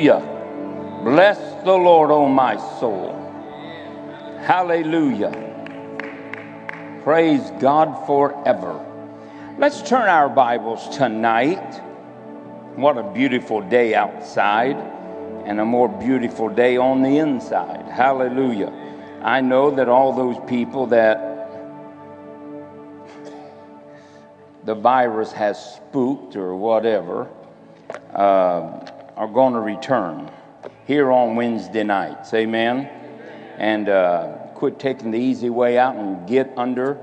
Hallelujah. Bless the Lord, O my soul. Hallelujah. Praise God forever. Let's turn our Bibles tonight. What a beautiful day outside and a more beautiful day on the inside. Hallelujah. I know that all those people that the virus has spooked or whatever uh, are going to return here on Wednesday nights. Amen. And uh, quit taking the easy way out and get under.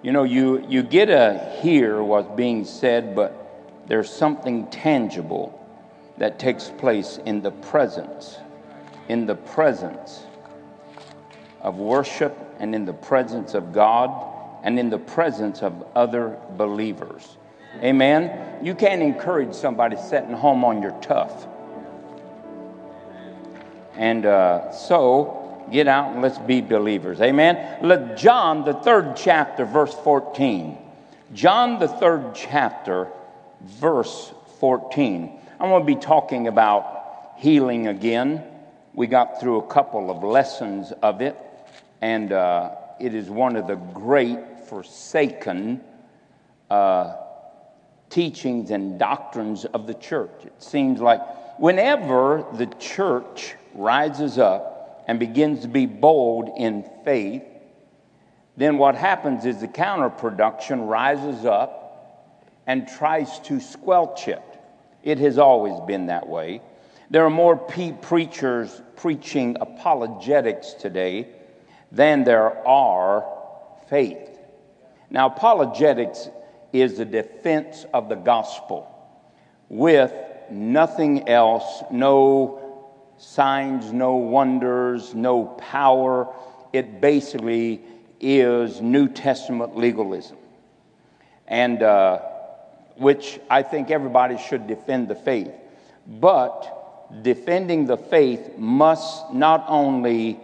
You know, you, you get to hear what's being said, but there's something tangible that takes place in the presence, in the presence of worship and in the presence of God and in the presence of other believers. Amen. You can't encourage somebody sitting home on your tough. And uh, so, get out and let's be believers. Amen. Let John, the third chapter, verse 14. John, the third chapter, verse 14. I'm going to be talking about healing again. We got through a couple of lessons of it, and uh, it is one of the great forsaken uh, teachings and doctrines of the church. It seems like whenever the church rises up and begins to be bold in faith, then what happens is the counterproduction rises up and tries to squelch it. It has always been that way. There are more preachers preaching apologetics today than there are faith. Now, apologetics is the defense of the gospel with nothing else, no signs, no wonders, no power. It basically is New Testament legalism. And uh, which I think everybody should defend the faith. But defending the faith must not only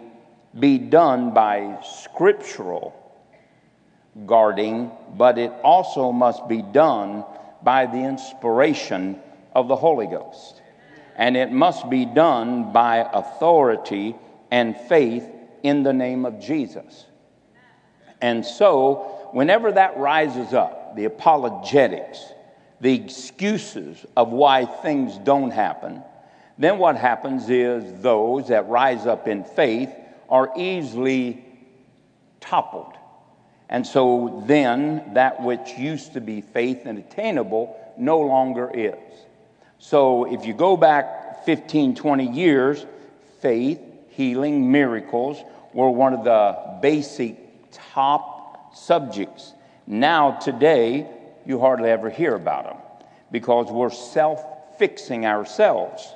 be done by scriptural guarding, but it also must be done by the inspiration of the Holy Ghost. And it must be done by authority and faith in the name of Jesus. And so, whenever that rises up, the apologetics, the excuses of why things don't happen, then what happens is those that rise up in faith are easily toppled. And so then that which used to be faith and attainable no longer is. So if you go back 15, 20 years, faith, healing, miracles were one of the basic top subjects. Now, today, you hardly ever hear about them because we're self fixing ourselves.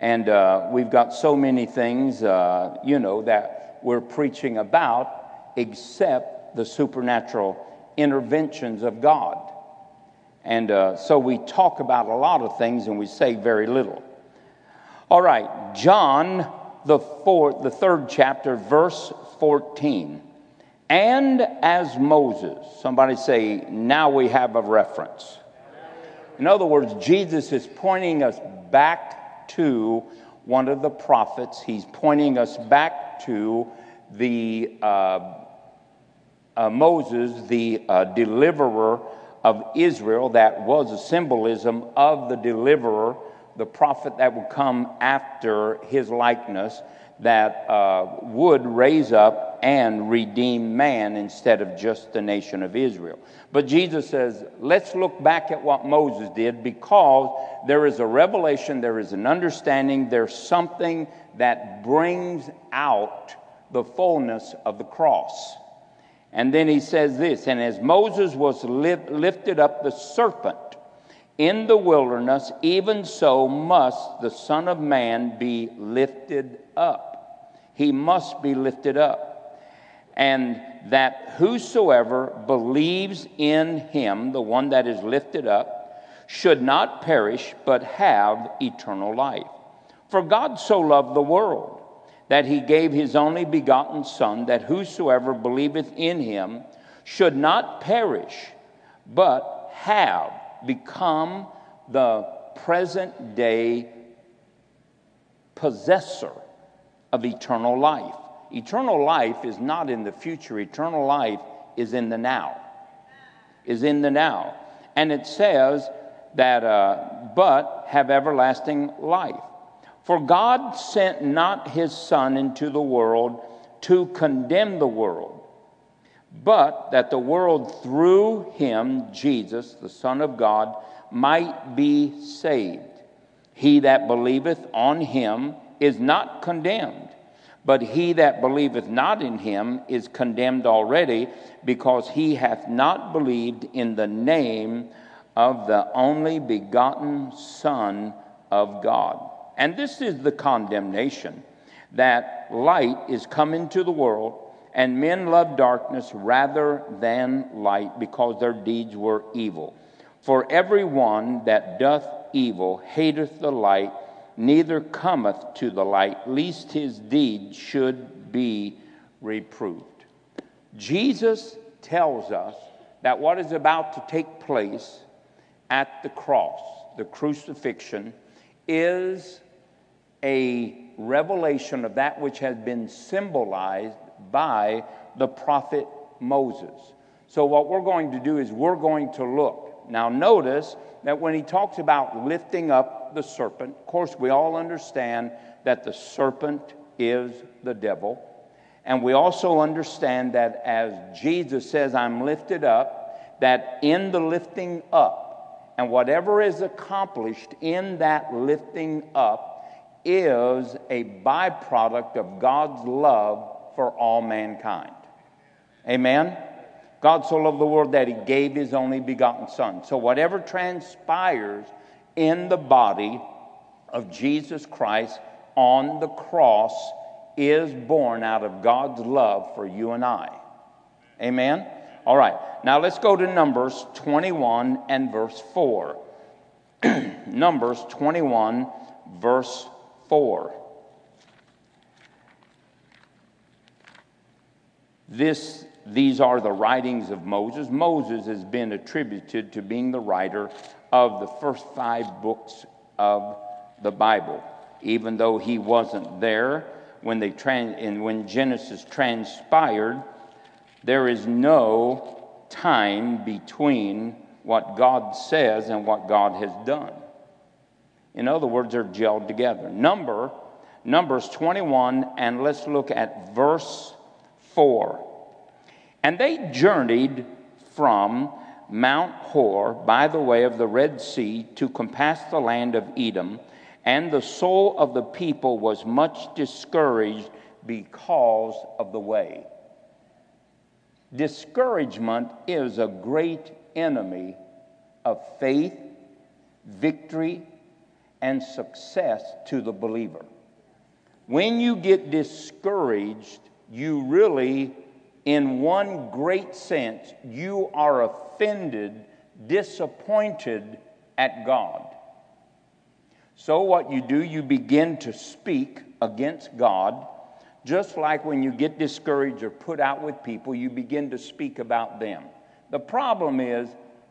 And uh, we've got so many things, uh, you know, that we're preaching about, except the supernatural interventions of God. And uh, so we talk about a lot of things and we say very little. All right, John, the fourth, the third chapter, verse 14. And as Moses, somebody say, now we have a reference. In other words, Jesus is pointing us back to one of the prophets. He's pointing us back to the uh, uh, Moses, the uh, deliverer of Israel, that was a symbolism of the deliverer, the prophet that would come after his likeness, that uh, would raise up and redeem man instead of just the nation of Israel. But Jesus says, let's look back at what Moses did because there is a revelation, there is an understanding, there's something that brings out the fullness of the cross. And then he says this And as Moses was lifted up the serpent in the wilderness, even so must the Son of Man be lifted up. He must be lifted up. And that whosoever believes in him, the one that is lifted up, should not perish, but have eternal life. For God so loved the world that he gave his only begotten Son, that whosoever believeth in him should not perish, but have become the present day possessor of eternal life. Eternal life is not in the future, eternal life is in the now. Is in the now. And it says that, uh, but have everlasting life. For God sent not his Son into the world to condemn the world, but that the world through him, Jesus, the Son of God, might be saved. He that believeth on him is not condemned, but he that believeth not in him is condemned already, because he hath not believed in the name of the only begotten Son of God. And this is the condemnation that light is come into the world, and men love darkness rather than light because their deeds were evil. For every one that doth evil hateth the light, neither cometh to the light, lest his deeds should be reproved. Jesus tells us that what is about to take place at the cross, the crucifixion, is a revelation of that which has been symbolized by the prophet Moses. So, what we're going to do is we're going to look. Now, notice that when he talks about lifting up the serpent, of course, we all understand that the serpent is the devil. And we also understand that as Jesus says, I'm lifted up, that in the lifting up, and whatever is accomplished in that lifting up, is a byproduct of God's love for all mankind. Amen? God so loved the world that he gave his only begotten Son. So, whatever transpires in the body of Jesus Christ on the cross is born out of God's love for you and I. Amen? All right, now let's go to Numbers 21 and verse 4. Numbers 21, verse 4. This, these are the writings of Moses. Moses has been attributed to being the writer of the first five books of the Bible, even though he wasn't there when, they trans- and when Genesis transpired. There is no time between what God says and what God has done. In other words, they're gelled together. Number, Numbers 21, and let's look at verse 4. And they journeyed from Mount Hor by the way of the Red Sea to compass the land of Edom, and the soul of the people was much discouraged because of the way. Discouragement is a great enemy of faith, victory, and success to the believer. When you get discouraged, you really, in one great sense, you are offended, disappointed at God. So, what you do, you begin to speak against God. Just like when you get discouraged or put out with people, you begin to speak about them. The problem is,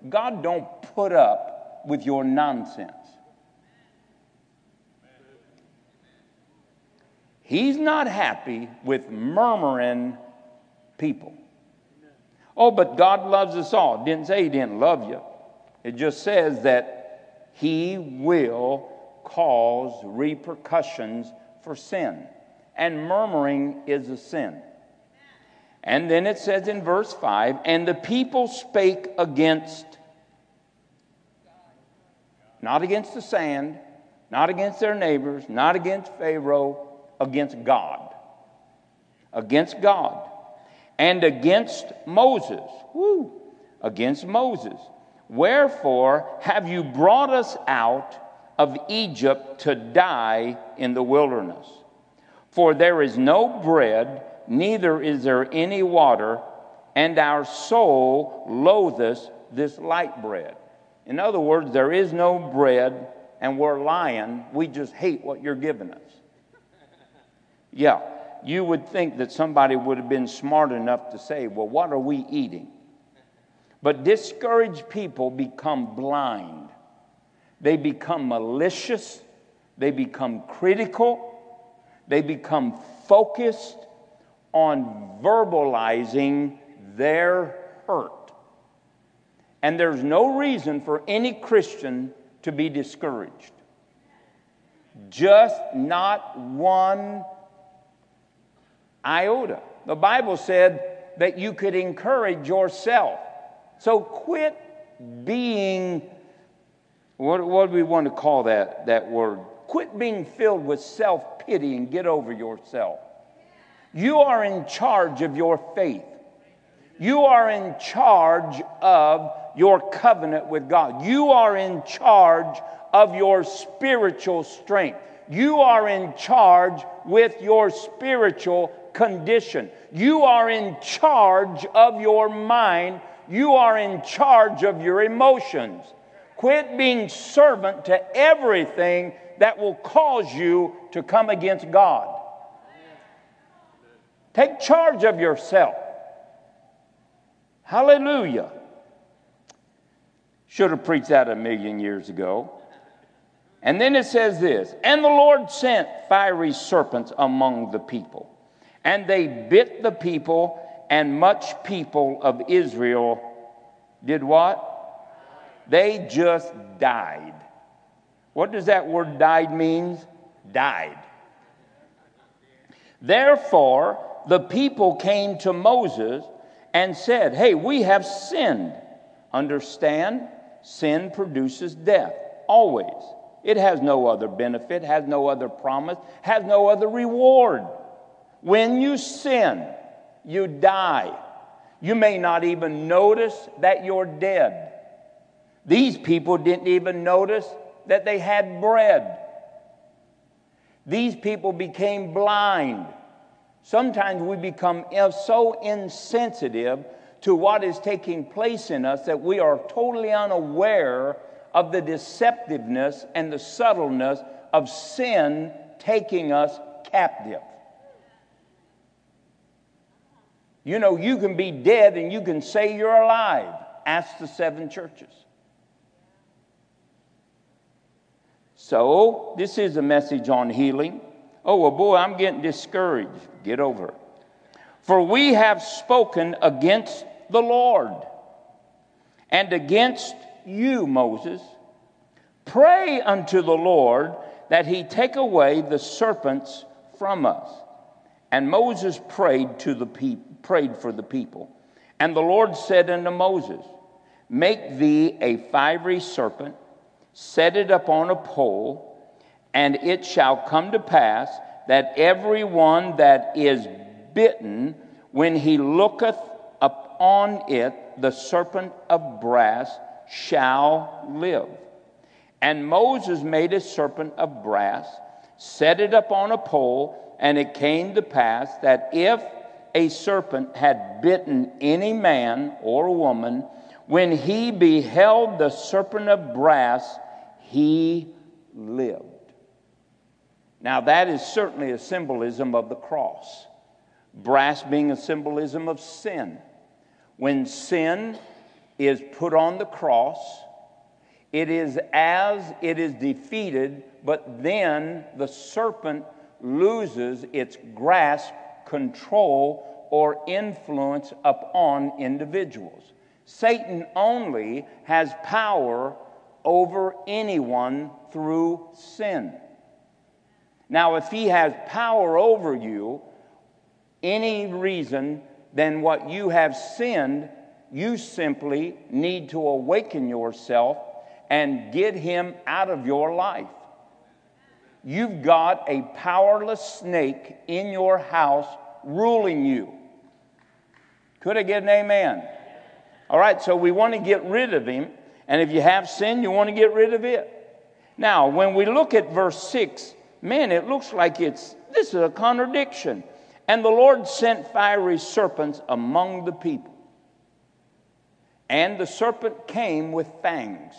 God don't put up with your nonsense. He's not happy with murmuring people. Oh, but God loves us all. Didn't say He didn't love you. It just says that He will cause repercussions for sin. And murmuring is a sin. And then it says in verse 5 and the people spake against, not against the sand, not against their neighbors, not against Pharaoh, against God. Against God. And against Moses. Woo! Against Moses. Wherefore have you brought us out of Egypt to die in the wilderness? For there is no bread, neither is there any water, and our soul loatheth this light bread. In other words, there is no bread, and we're lying. We just hate what you're giving us. Yeah, you would think that somebody would have been smart enough to say, Well, what are we eating? But discouraged people become blind, they become malicious, they become critical, They become focused on verbalizing their hurt. And there's no reason for any Christian to be discouraged. Just not one iota. The Bible said that you could encourage yourself. So quit being, what, what do we want to call that, that word? Quit being filled with self pity and get over yourself. You are in charge of your faith. You are in charge of your covenant with God. You are in charge of your spiritual strength. You are in charge with your spiritual condition. You are in charge of your mind. You are in charge of your emotions. Quit being servant to everything that will cause you to come against God. Take charge of yourself. Hallelujah. Should have preached that a million years ago. And then it says this And the Lord sent fiery serpents among the people, and they bit the people, and much people of Israel did what? They just died. What does that word died means? Died. Therefore, the people came to Moses and said, Hey, we have sinned. Understand, sin produces death, always. It has no other benefit, has no other promise, has no other reward. When you sin, you die. You may not even notice that you're dead. These people didn't even notice that they had bread. These people became blind. Sometimes we become so insensitive to what is taking place in us that we are totally unaware of the deceptiveness and the subtleness of sin taking us captive. You know, you can be dead and you can say you're alive. Ask the seven churches. So, this is a message on healing. Oh, well, boy, I'm getting discouraged. Get over it. For we have spoken against the Lord and against you, Moses. Pray unto the Lord that he take away the serpents from us. And Moses prayed to the pe- prayed for the people. And the Lord said unto Moses, Make thee a fiery serpent, set it upon a pole, and it shall come to pass that every one that is bitten, when he looketh upon it, the serpent of brass shall live. And Moses made a serpent of brass, set it upon a pole, and it came to pass that if a serpent had bitten any man or woman, when he beheld the serpent of brass, he lived. Now, that is certainly a symbolism of the cross. Brass being a symbolism of sin. When sin is put on the cross, it is as it is defeated, but then the serpent loses its grasp, control, or influence upon individuals. Satan only has power over anyone through sin. Now, if he has power over you, any reason than what you have sinned, you simply need to awaken yourself and get him out of your life. You've got a powerless snake in your house ruling you. Could I get an amen? All right, so we want to get rid of him. And if you have sin, you want to get rid of it. Now, when we look at verse 6, man, it looks like it's this is a contradiction. And the Lord sent fiery serpents among the people. And the serpent came with fangs.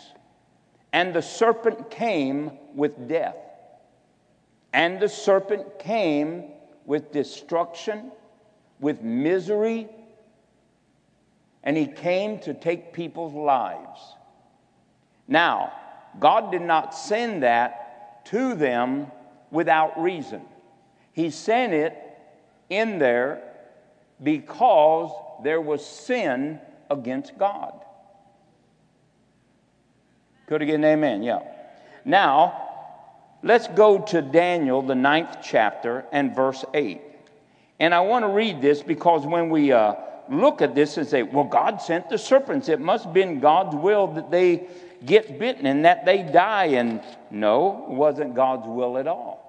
And the serpent came with death. And the serpent came with destruction, with misery, and he came to take people's lives. Now, God did not send that to them without reason. He sent it in there because there was sin against God. Could I get an amen? Yeah. Now, let's go to Daniel, the ninth chapter, and verse 8. And I want to read this because when we uh, look at this and say, well, God sent the serpents, it must have been God's will that they get bitten and that they die. And no, it wasn't God's will at all.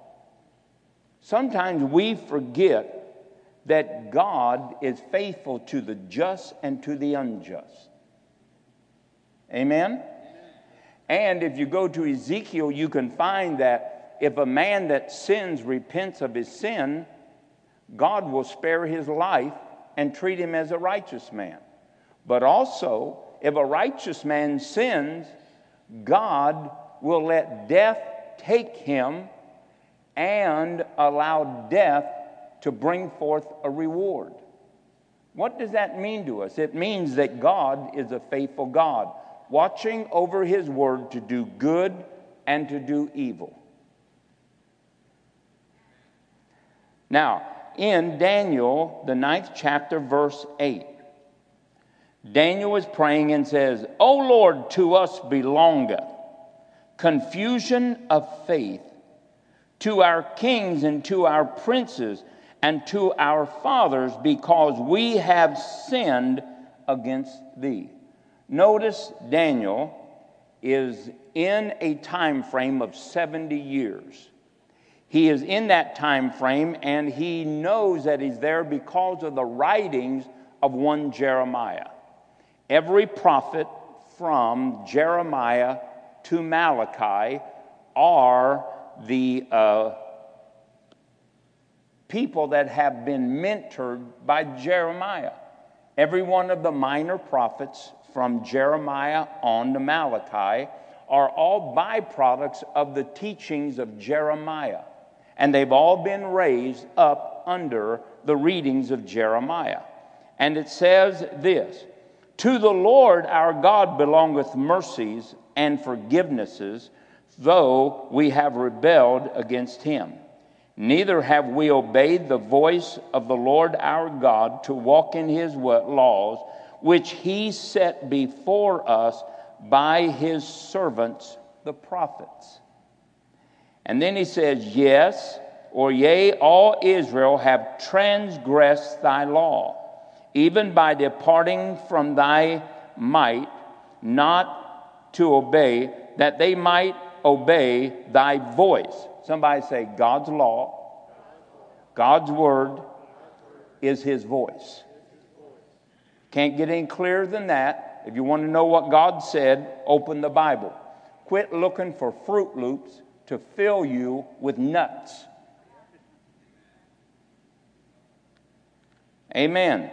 Sometimes we forget that God is faithful to the just and to the unjust. Amen? And if you go to Ezekiel, you can find that if a man that sins repents of his sin, God will spare his life and treat him as a righteous man. But also, if a righteous man sins, God will let death take him and allow death to bring forth a reward. What does that mean to us? It means that God is a faithful God, watching over his word to do good and to do evil. Now, in Daniel, the ninth chapter, verse 8, Daniel is praying and says, O Lord, to us belongeth confusion of faith, to our kings and to our princes and to our fathers, because we have sinned against thee. Notice Daniel is in a time frame of 70 years. He is in that time frame and he knows that he's there because of the writings of one Jeremiah. Every prophet from Jeremiah to Malachi are the uh, people that have been mentored by Jeremiah. Every one of the minor prophets from Jeremiah on to Malachi are all byproducts of the teachings of Jeremiah. And they've all been raised up under the readings of Jeremiah. And it says this To the Lord our God belongeth mercies and forgivenesses, though we have rebelled against him. Neither have we obeyed the voice of the Lord our God to walk in his laws, which he set before us by his servants, the prophets. And then he says, Yes, or yea, all Israel have transgressed thy law, even by departing from thy might, not to obey, that they might obey thy voice. Somebody say, God's law, God's word is his voice. Can't get any clearer than that. If you want to know what God said, open the Bible. Quit looking for Froot Loops to fill you with nuts. Amen.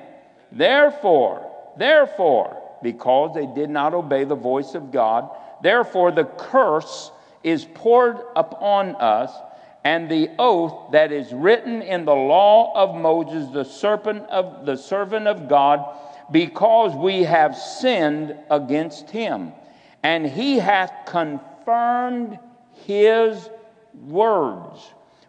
Therefore, therefore, because they did not obey the voice of God, therefore the curse is poured upon us, and the oath that is written in the law of Moses, the serpent of the servant of God, because we have sinned against him. And he hath confirmed his words,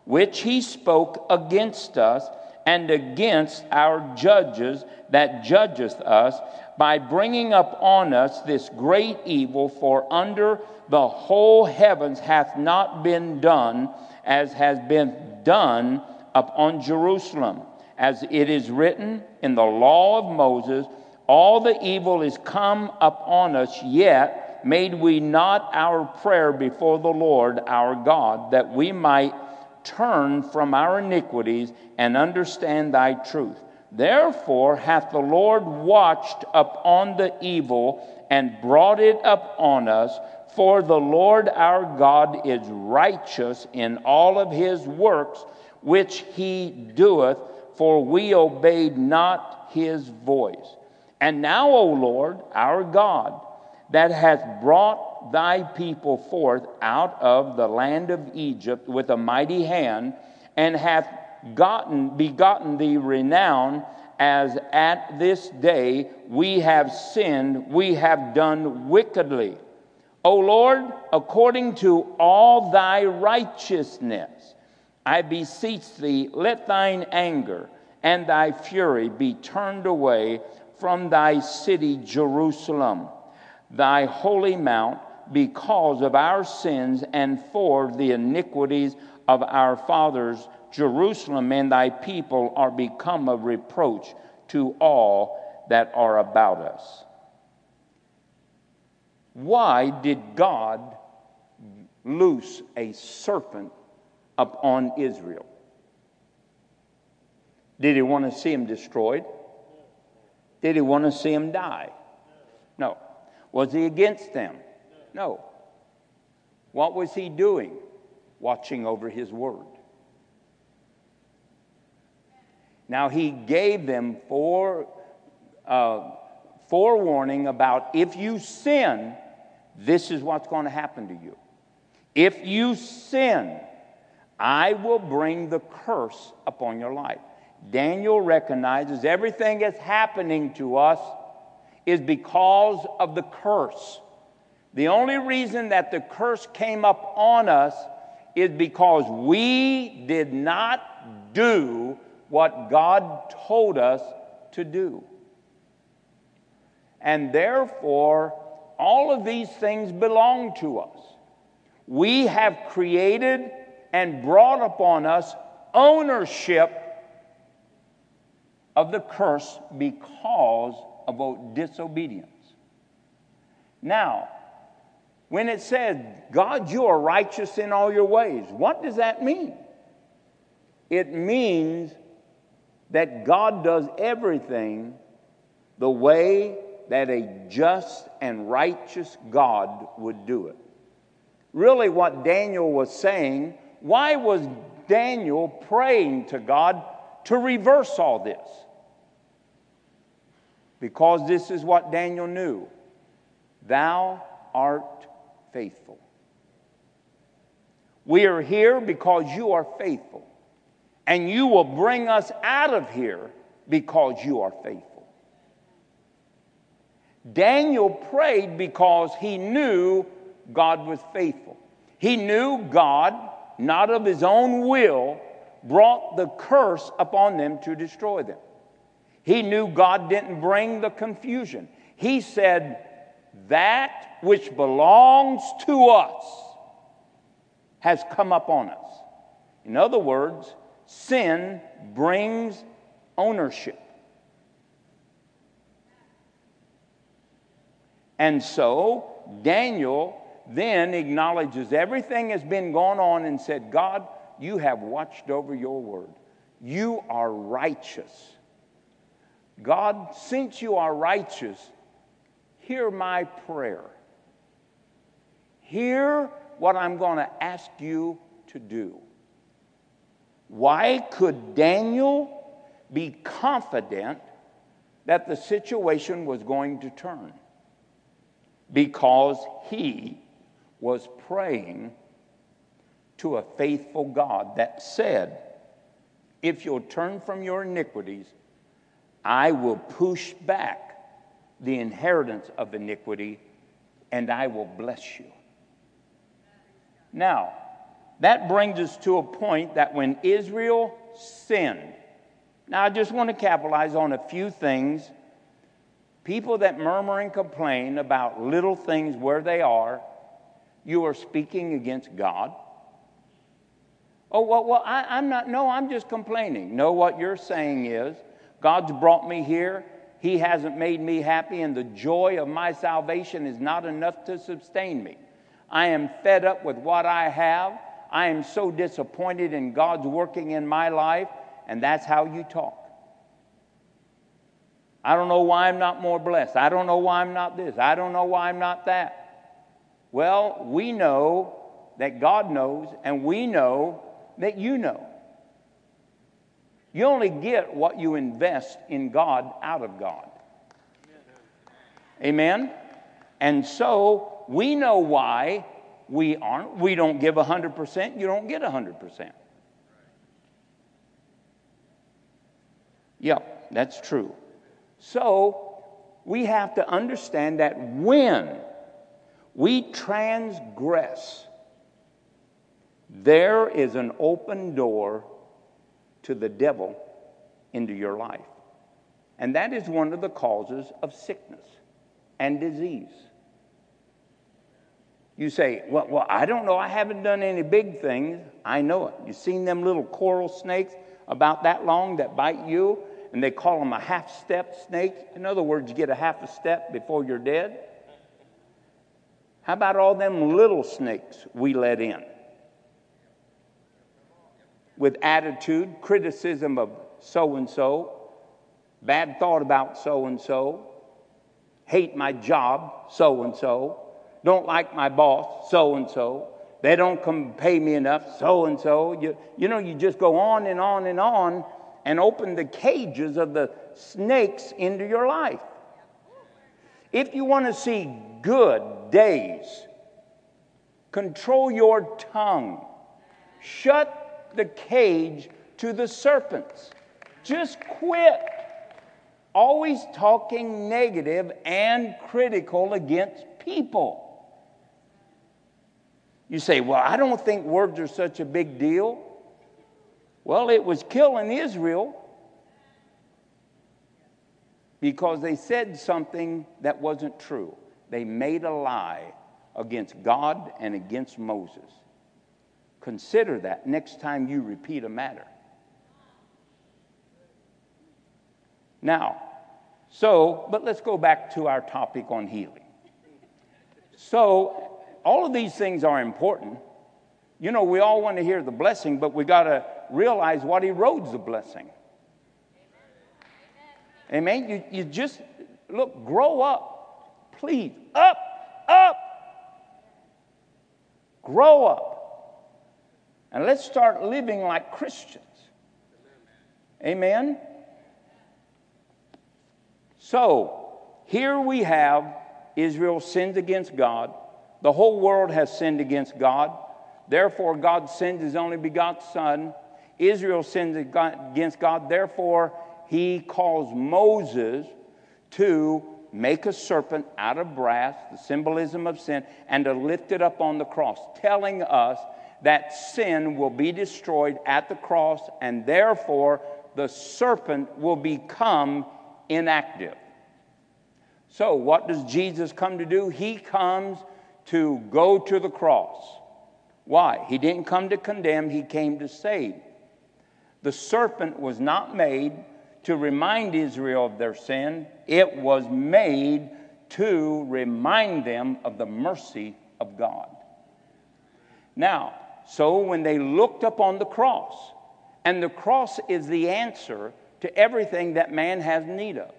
which he spoke against us and against our judges that judgeth us, by bringing up on us this great evil, for under the whole heavens hath not been done as has been done upon Jerusalem. As it is written in the law of Moses, all the evil is come upon us, yet made we not our prayer before the Lord our God, that we might turn from our iniquities and understand thy truth. Therefore hath the Lord watched upon the evil and brought it upon us. For the Lord our God is righteous in all of his works which he doeth, for we obeyed not his voice. And now, O Lord our God, that hath brought thy people forth out of the land of Egypt with a mighty hand, and hath gotten, begotten thee renown, as at this day we have sinned, we have done wickedly. O Lord, according to all thy righteousness, I beseech thee, let thine anger and thy fury be turned away from thy city, Jerusalem, thy holy mount, because of our sins and for the iniquities of our fathers. Jerusalem and thy people are become a reproach to all that are about us. Why did God loose a serpent upon Israel? Did he want to see him destroyed? Did he want to see him die? No. Was he against them? No. What was he doing? Watching over his word. Now, he gave them fore, uh, forewarning about if you sin, this is what's going to happen to you. If you sin, I will bring the curse upon your life. Daniel recognizes everything that's happening to us is because of the curse. The only reason that the curse came up on us is because we did not do what God told us to do. And therefore, all of these things belong to us. We have created and brought upon us ownership of the curse because of disobedience. Now, when it says, God, you are righteous in all your ways, what does that mean? It means that God does everything the way that a just and righteous God would do it. Really, what Daniel was saying, why was Daniel praying to God to reverse all this? Because this is what Daniel knew Thou art faithful. We are here because you are faithful and you will bring us out of here because you are faithful. Daniel prayed because he knew God was faithful. He knew God, not of his own will, brought the curse upon them to destroy them. He knew God didn't bring the confusion. He said, That which belongs to us has come upon us. In other words, sin brings ownership. And so Daniel then acknowledges everything has been going on and said, God, you have watched over your word. You are righteous. God, since you are righteous, hear my prayer. Hear what I'm going to ask you to do. Why could Daniel be confident that the situation was going to turn? Because he was praying to a faithful God that said, If you'll turn from your iniquities, I will push back the inheritance of iniquity and I will bless you. Now, that brings us to a point that when Israel sinned, now I just want to capitalize on a few things. People that murmur and complain about little things where they are, you are speaking against God. Oh, well, well I, am not, no, I'm just complaining. No, what you're saying is, God's brought me here. He hasn't made me happy, and the joy of my salvation is not enough to sustain me. I am fed up with what I have. I am so disappointed in God's working in my life, and that's how you talk. I don't know why I'm not more blessed. I don't know why I'm not this. I don't know why I'm not that. Well, we know that God knows, and we know that you know. You only get what you invest in God out of God. Amen? And so we know why we aren't. We don't give 100%, you don't get 100%. Yep, that's true. So we have to understand that when we transgress there is an open door to the devil into your life. And that is one of the causes of sickness and disease. You say, well, well, I don't know. I haven't done any big things. I know it. You've seen them little coral snakes about that long that bite you? And they call them a half step snake. In other words, you get a half a step before you're dead. How about all them little snakes we let in? With attitude, criticism of so and so, bad thought about so and so, hate my job, so and so, don't like my boss, so and so, they don't come pay me enough, so and so. You, you know, you just go on and on and on and open the cages of the snakes into your life. If you want to see good days, control your tongue, shut the cage to the serpents. Just quit always talking negative and critical against people. You say, Well, I don't think words are such a big deal. Well, it was killing Israel because they said something that wasn't true. They made a lie against God and against Moses. Consider that next time you repeat a matter. Now, so, but let's go back to our topic on healing. So, all of these things are important. You know, we all want to hear the blessing, but we got to realize what erodes the blessing. Amen. You, you just look, grow up. Please. Up, up. Grow up. And let's start living like Christians. Amen. So, here we have Israel sinned against God. The whole world has sinned against God. Therefore, God sends his only begotten Son. Israel sinned against God. Therefore, he calls Moses to make a serpent out of brass, the symbolism of sin, and to lift it up on the cross, telling us that sin will be destroyed at the cross, and therefore the serpent will become inactive. So, what does Jesus come to do? He comes to go to the cross. Why? He didn't come to condemn, he came to save. The serpent was not made to remind Israel of their sin, it was made to remind them of the mercy of God. Now, so when they looked upon the cross, and the cross is the answer to everything that man has need of.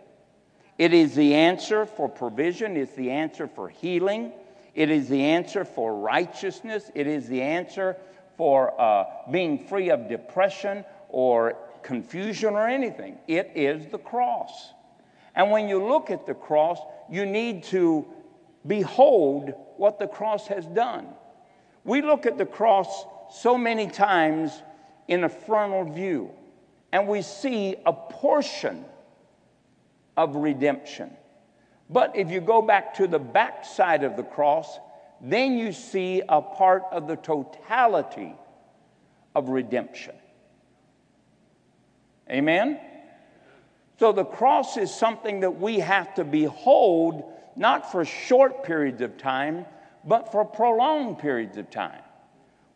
It is the answer for provision, it's the answer for healing, it is the answer for righteousness, it is the answer for uh, being free of depression or confusion or anything. It is the cross. And when you look at the cross, you need to behold what the cross has done. We look at the cross so many times in a frontal view, and we see a portion of redemption. But if you go back to the back side of the cross, then you see a part of the totality of redemption. Amen? So the cross is something that we have to behold not for short periods of time, but for prolonged periods of time.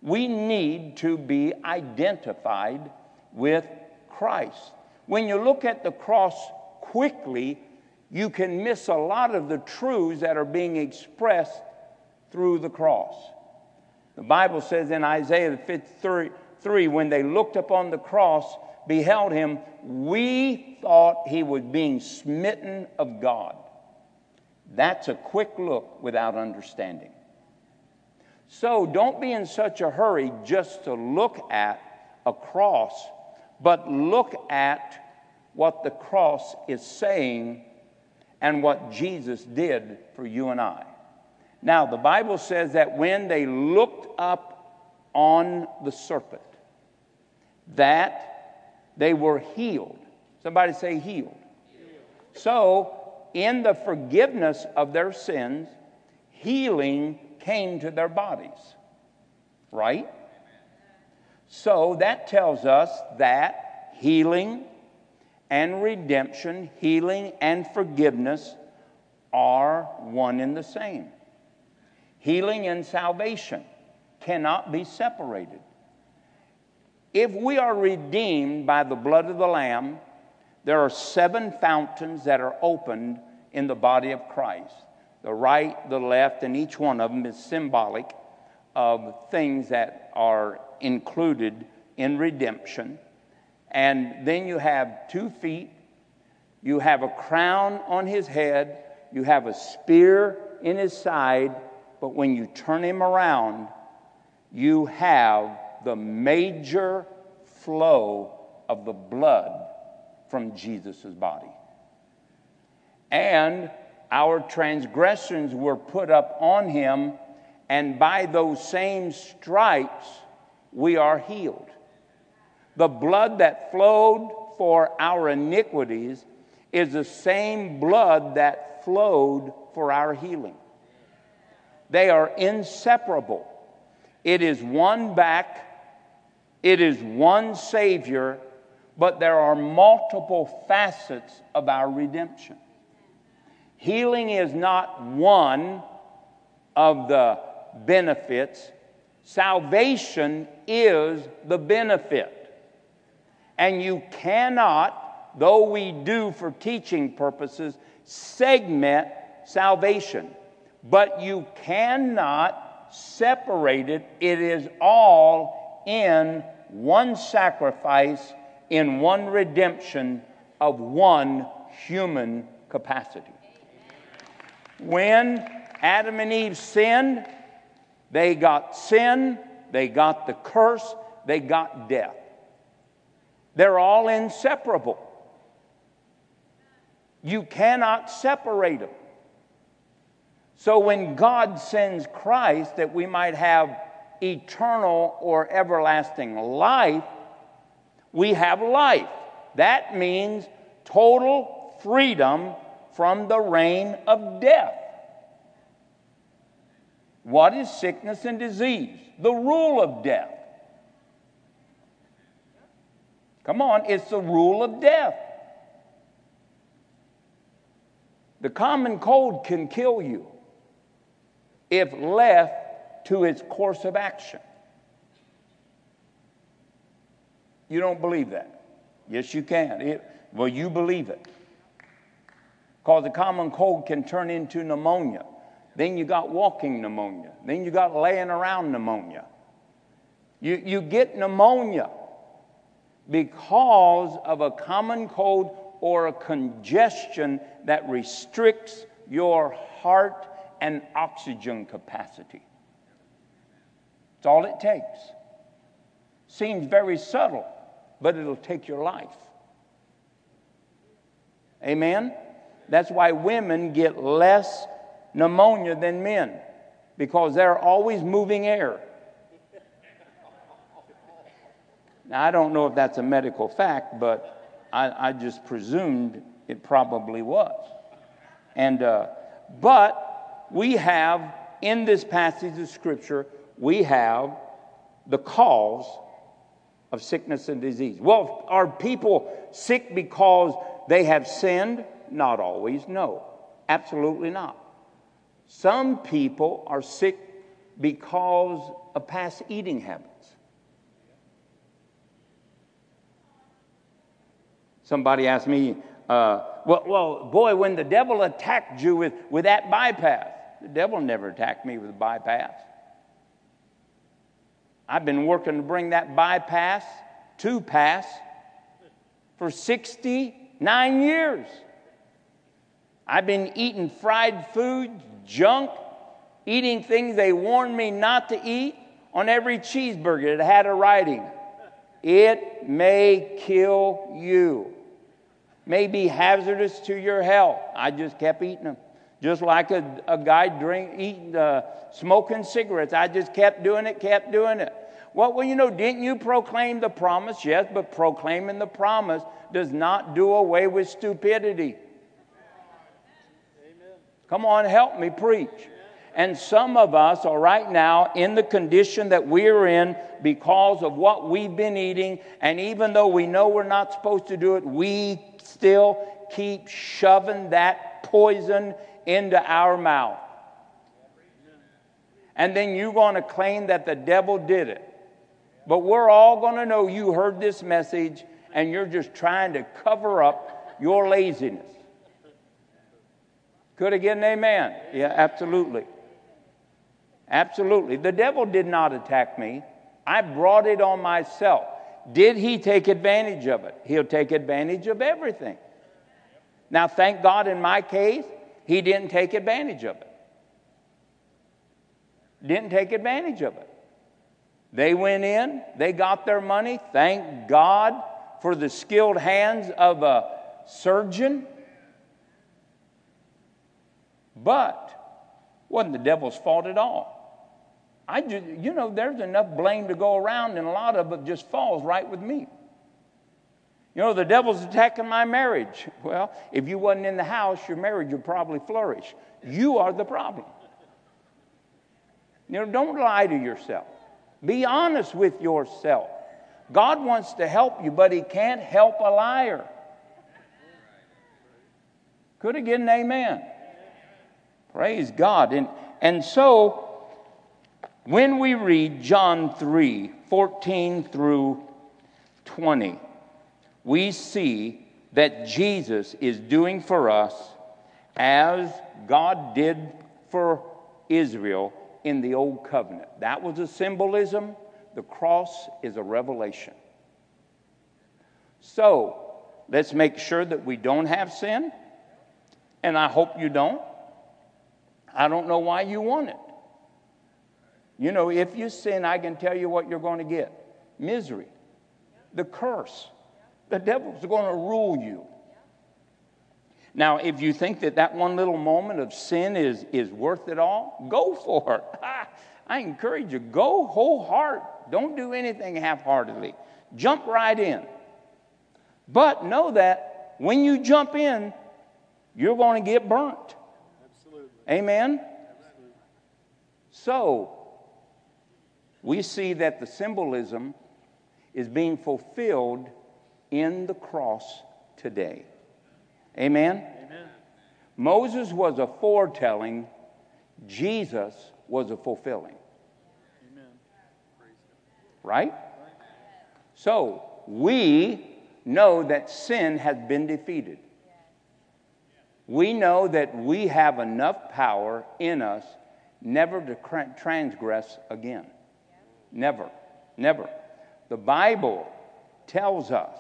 We need to be identified with Christ. When you look at the cross quickly, you can miss a lot of the truths that are being expressed through the cross. The Bible says in Isaiah 53 when they looked upon the cross, beheld him, we thought he was being smitten of God. That's a quick look without understanding. So don't be in such a hurry just to look at a cross, but look at what the cross is saying and what Jesus did for you and I. Now, the Bible says that when they looked up on the serpent, that they were healed. Somebody say healed. So, in the forgiveness of their sins, healing came to their bodies. Right? So that tells us that healing and redemption, healing and forgiveness are one and the same. Healing and salvation cannot be separated. If we are redeemed by the blood of the Lamb, there are seven fountains that are opened in the body of Christ. The right, the left, and each one of them is symbolic of things that are included in redemption. And then you have two feet, you have a crown on his head, you have a spear in his side, but when you turn him around, you have the major flow of the blood from Jesus' body. And our transgressions were put up on him, and by those same stripes we are healed. The blood that flowed for our iniquities is the same blood that flowed for our healing. They are inseparable. It is one back, it is one Savior, but there are multiple facets of our redemption. Healing is not one of the benefits, salvation is the benefit. And you cannot, though we do for teaching purposes, segment salvation. But you cannot separate it. It is all in one sacrifice, in one redemption of one human capacity. When Adam and Eve sinned, they got sin, they got the curse, they got death. They're all inseparable. You cannot separate them. So when God sends Christ that we might have eternal or everlasting life, we have life. That means total freedom from the reign of death. What is sickness and disease? The rule of death. Come on, it's the rule of death. The common cold can kill you if left to its course of action. You don't believe that? Yes, you can. It, well, you believe it. Because the common cold can turn into pneumonia. Then you got walking pneumonia. Then you got laying around pneumonia. You, you get pneumonia because of a common cold or a congestion that restricts your heart and oxygen capacity. That's all it takes. Seems very subtle, but it'll take your life. Amen? That's why women get less pneumonia than men, because they're always moving air. Now, I don't know if that's a medical fact, but I, I just presumed it probably was. And, uh, but we have, in this passage of Scripture, we have the cause of sickness and disease. Well, are people sick because they have sinned? Not always, no. Absolutely not. Some people are sick because of past eating habits. Somebody asked me, uh, well, well, boy, when the devil attacked you with, with that bypass, the devil never attacked me with a bypass. I've been working to bring that bypass to pass for 69 years. I've been eating fried food, junk, eating things they warned me not to eat on every cheeseburger that had a writing. It may kill you, may be hazardous to your health. I just kept eating them. Just like a, a guy drink, eating, uh, smoking cigarettes. I just kept doing it, kept doing it. Well, well, you know, didn't you proclaim the promise? Yes, but proclaiming the promise does not do away with stupidity. Amen. Come on, help me preach. And some of us are right now in the condition that we're in because of what we've been eating. And even though we know we're not supposed to do it, we still keep shoving that poison into our mouth. And then you're going to claim that the devil did it. But we're all going to know you heard this message and you're just trying to cover up your laziness. Could I get an amen? Yeah, absolutely. Absolutely. The devil did not attack me. I brought it on myself. Did he take advantage of it? He'll take advantage of everything. Now, thank God in my case, he didn't take advantage of it. Didn't take advantage of it. They went in, they got their money. Thank God for the skilled hands of a surgeon. But wasn't the devil's fault at all. I just, you know, there's enough blame to go around, and a lot of it just falls right with me. You know, the devil's attacking my marriage. Well, if you wasn't in the house, your marriage would probably flourish. You are the problem. You know, don't lie to yourself. Be honest with yourself. God wants to help you, but He can't help a liar. Could get amen? Praise God. And, and so, when we read John 3 14 through 20, we see that Jesus is doing for us as God did for Israel in the Old Covenant. That was a symbolism, the cross is a revelation. So, let's make sure that we don't have sin, and I hope you don't. I don't know why you want it. You know, if you sin, I can tell you what you're going to get misery, the curse. The devil's going to rule you. Now, if you think that that one little moment of sin is, is worth it all, go for it. I encourage you, go whole heart. Don't do anything half heartedly. Jump right in. But know that when you jump in, you're going to get burnt. Absolutely. Amen? Absolutely. So, we see that the symbolism is being fulfilled in the cross today. Amen? Amen. Moses was a foretelling, Jesus was a fulfilling. Amen. Right? So, we know that sin has been defeated. We know that we have enough power in us never to transgress again. Never. Never. The Bible tells us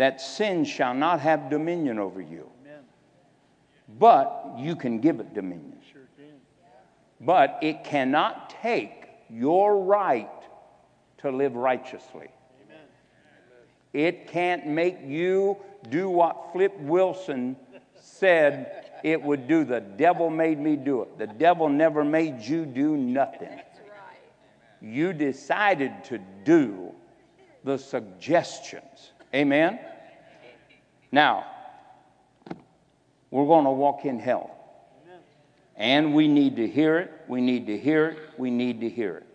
that sin shall not have dominion over you. Amen. But you can give it dominion. Sure but it cannot take your right to live righteously. Amen. It can't make you do what Flip Wilson said it would do. The devil made me do it. The devil never made you do nothing. You decided to do the suggestions. Amen? Now, we're going to walk in hell. And we need to hear it, we need to hear it, we need to hear it.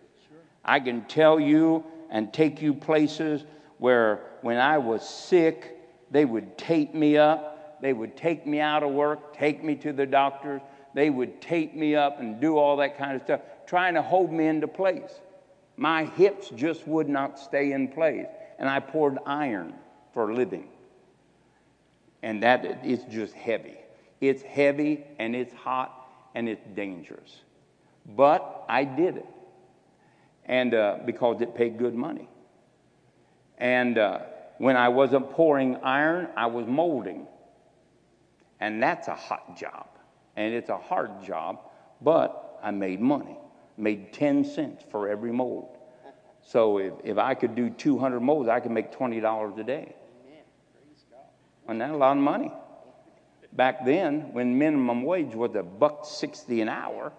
I can tell you and take you places where when I was sick, they would tape me up, they would take me out of work, take me to the doctors, they would tape me up and do all that kind of stuff, trying to hold me into place. My hips just would not stay in place, and I poured iron for a living and that is just heavy. It's heavy and it's hot and it's dangerous. But I did it, and uh, because it paid good money. And uh, when I wasn't pouring iron, I was molding, and that's a hot job, and it's a hard job. But I made money, made ten cents for every mold. So if, if I could do 200 molds, I could make $20 a day. That's a lot of money. Back then, when minimum wage was a buck sixty an hour,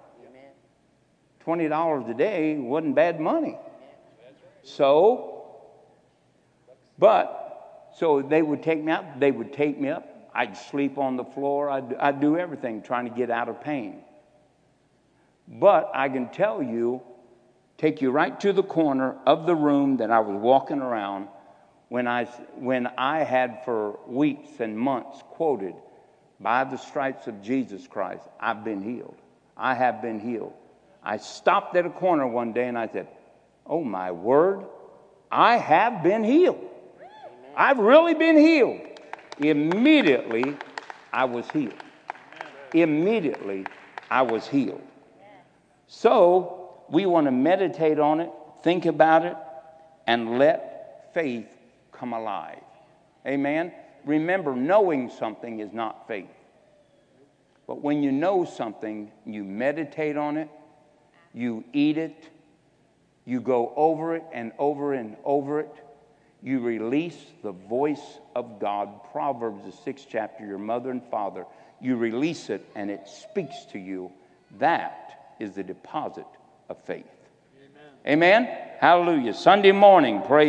twenty dollars a day wasn't bad money. So, but so they would take me out. They would take me up. I'd sleep on the floor. I'd, I'd do everything trying to get out of pain. But I can tell you, take you right to the corner of the room that I was walking around when I, when I had for weeks and months quoted, By the stripes of Jesus Christ, I've been healed. I have been healed. I stopped at a corner one day and I said, Oh my word, I have been healed. I've really been healed. Immediately, I was healed. Immediately, I was healed. So, we want to meditate on it, think about it, and let faith come alive. Amen? Remember, knowing something is not faith. But when you know something, you meditate on it, you eat it, you go over it and over and over it. You release the voice of God. Proverbs, the sixth chapter, your mother and father. You release it and it speaks to you. That is the deposit of faith. Amen. Amen? Hallelujah. Sunday morning, praise.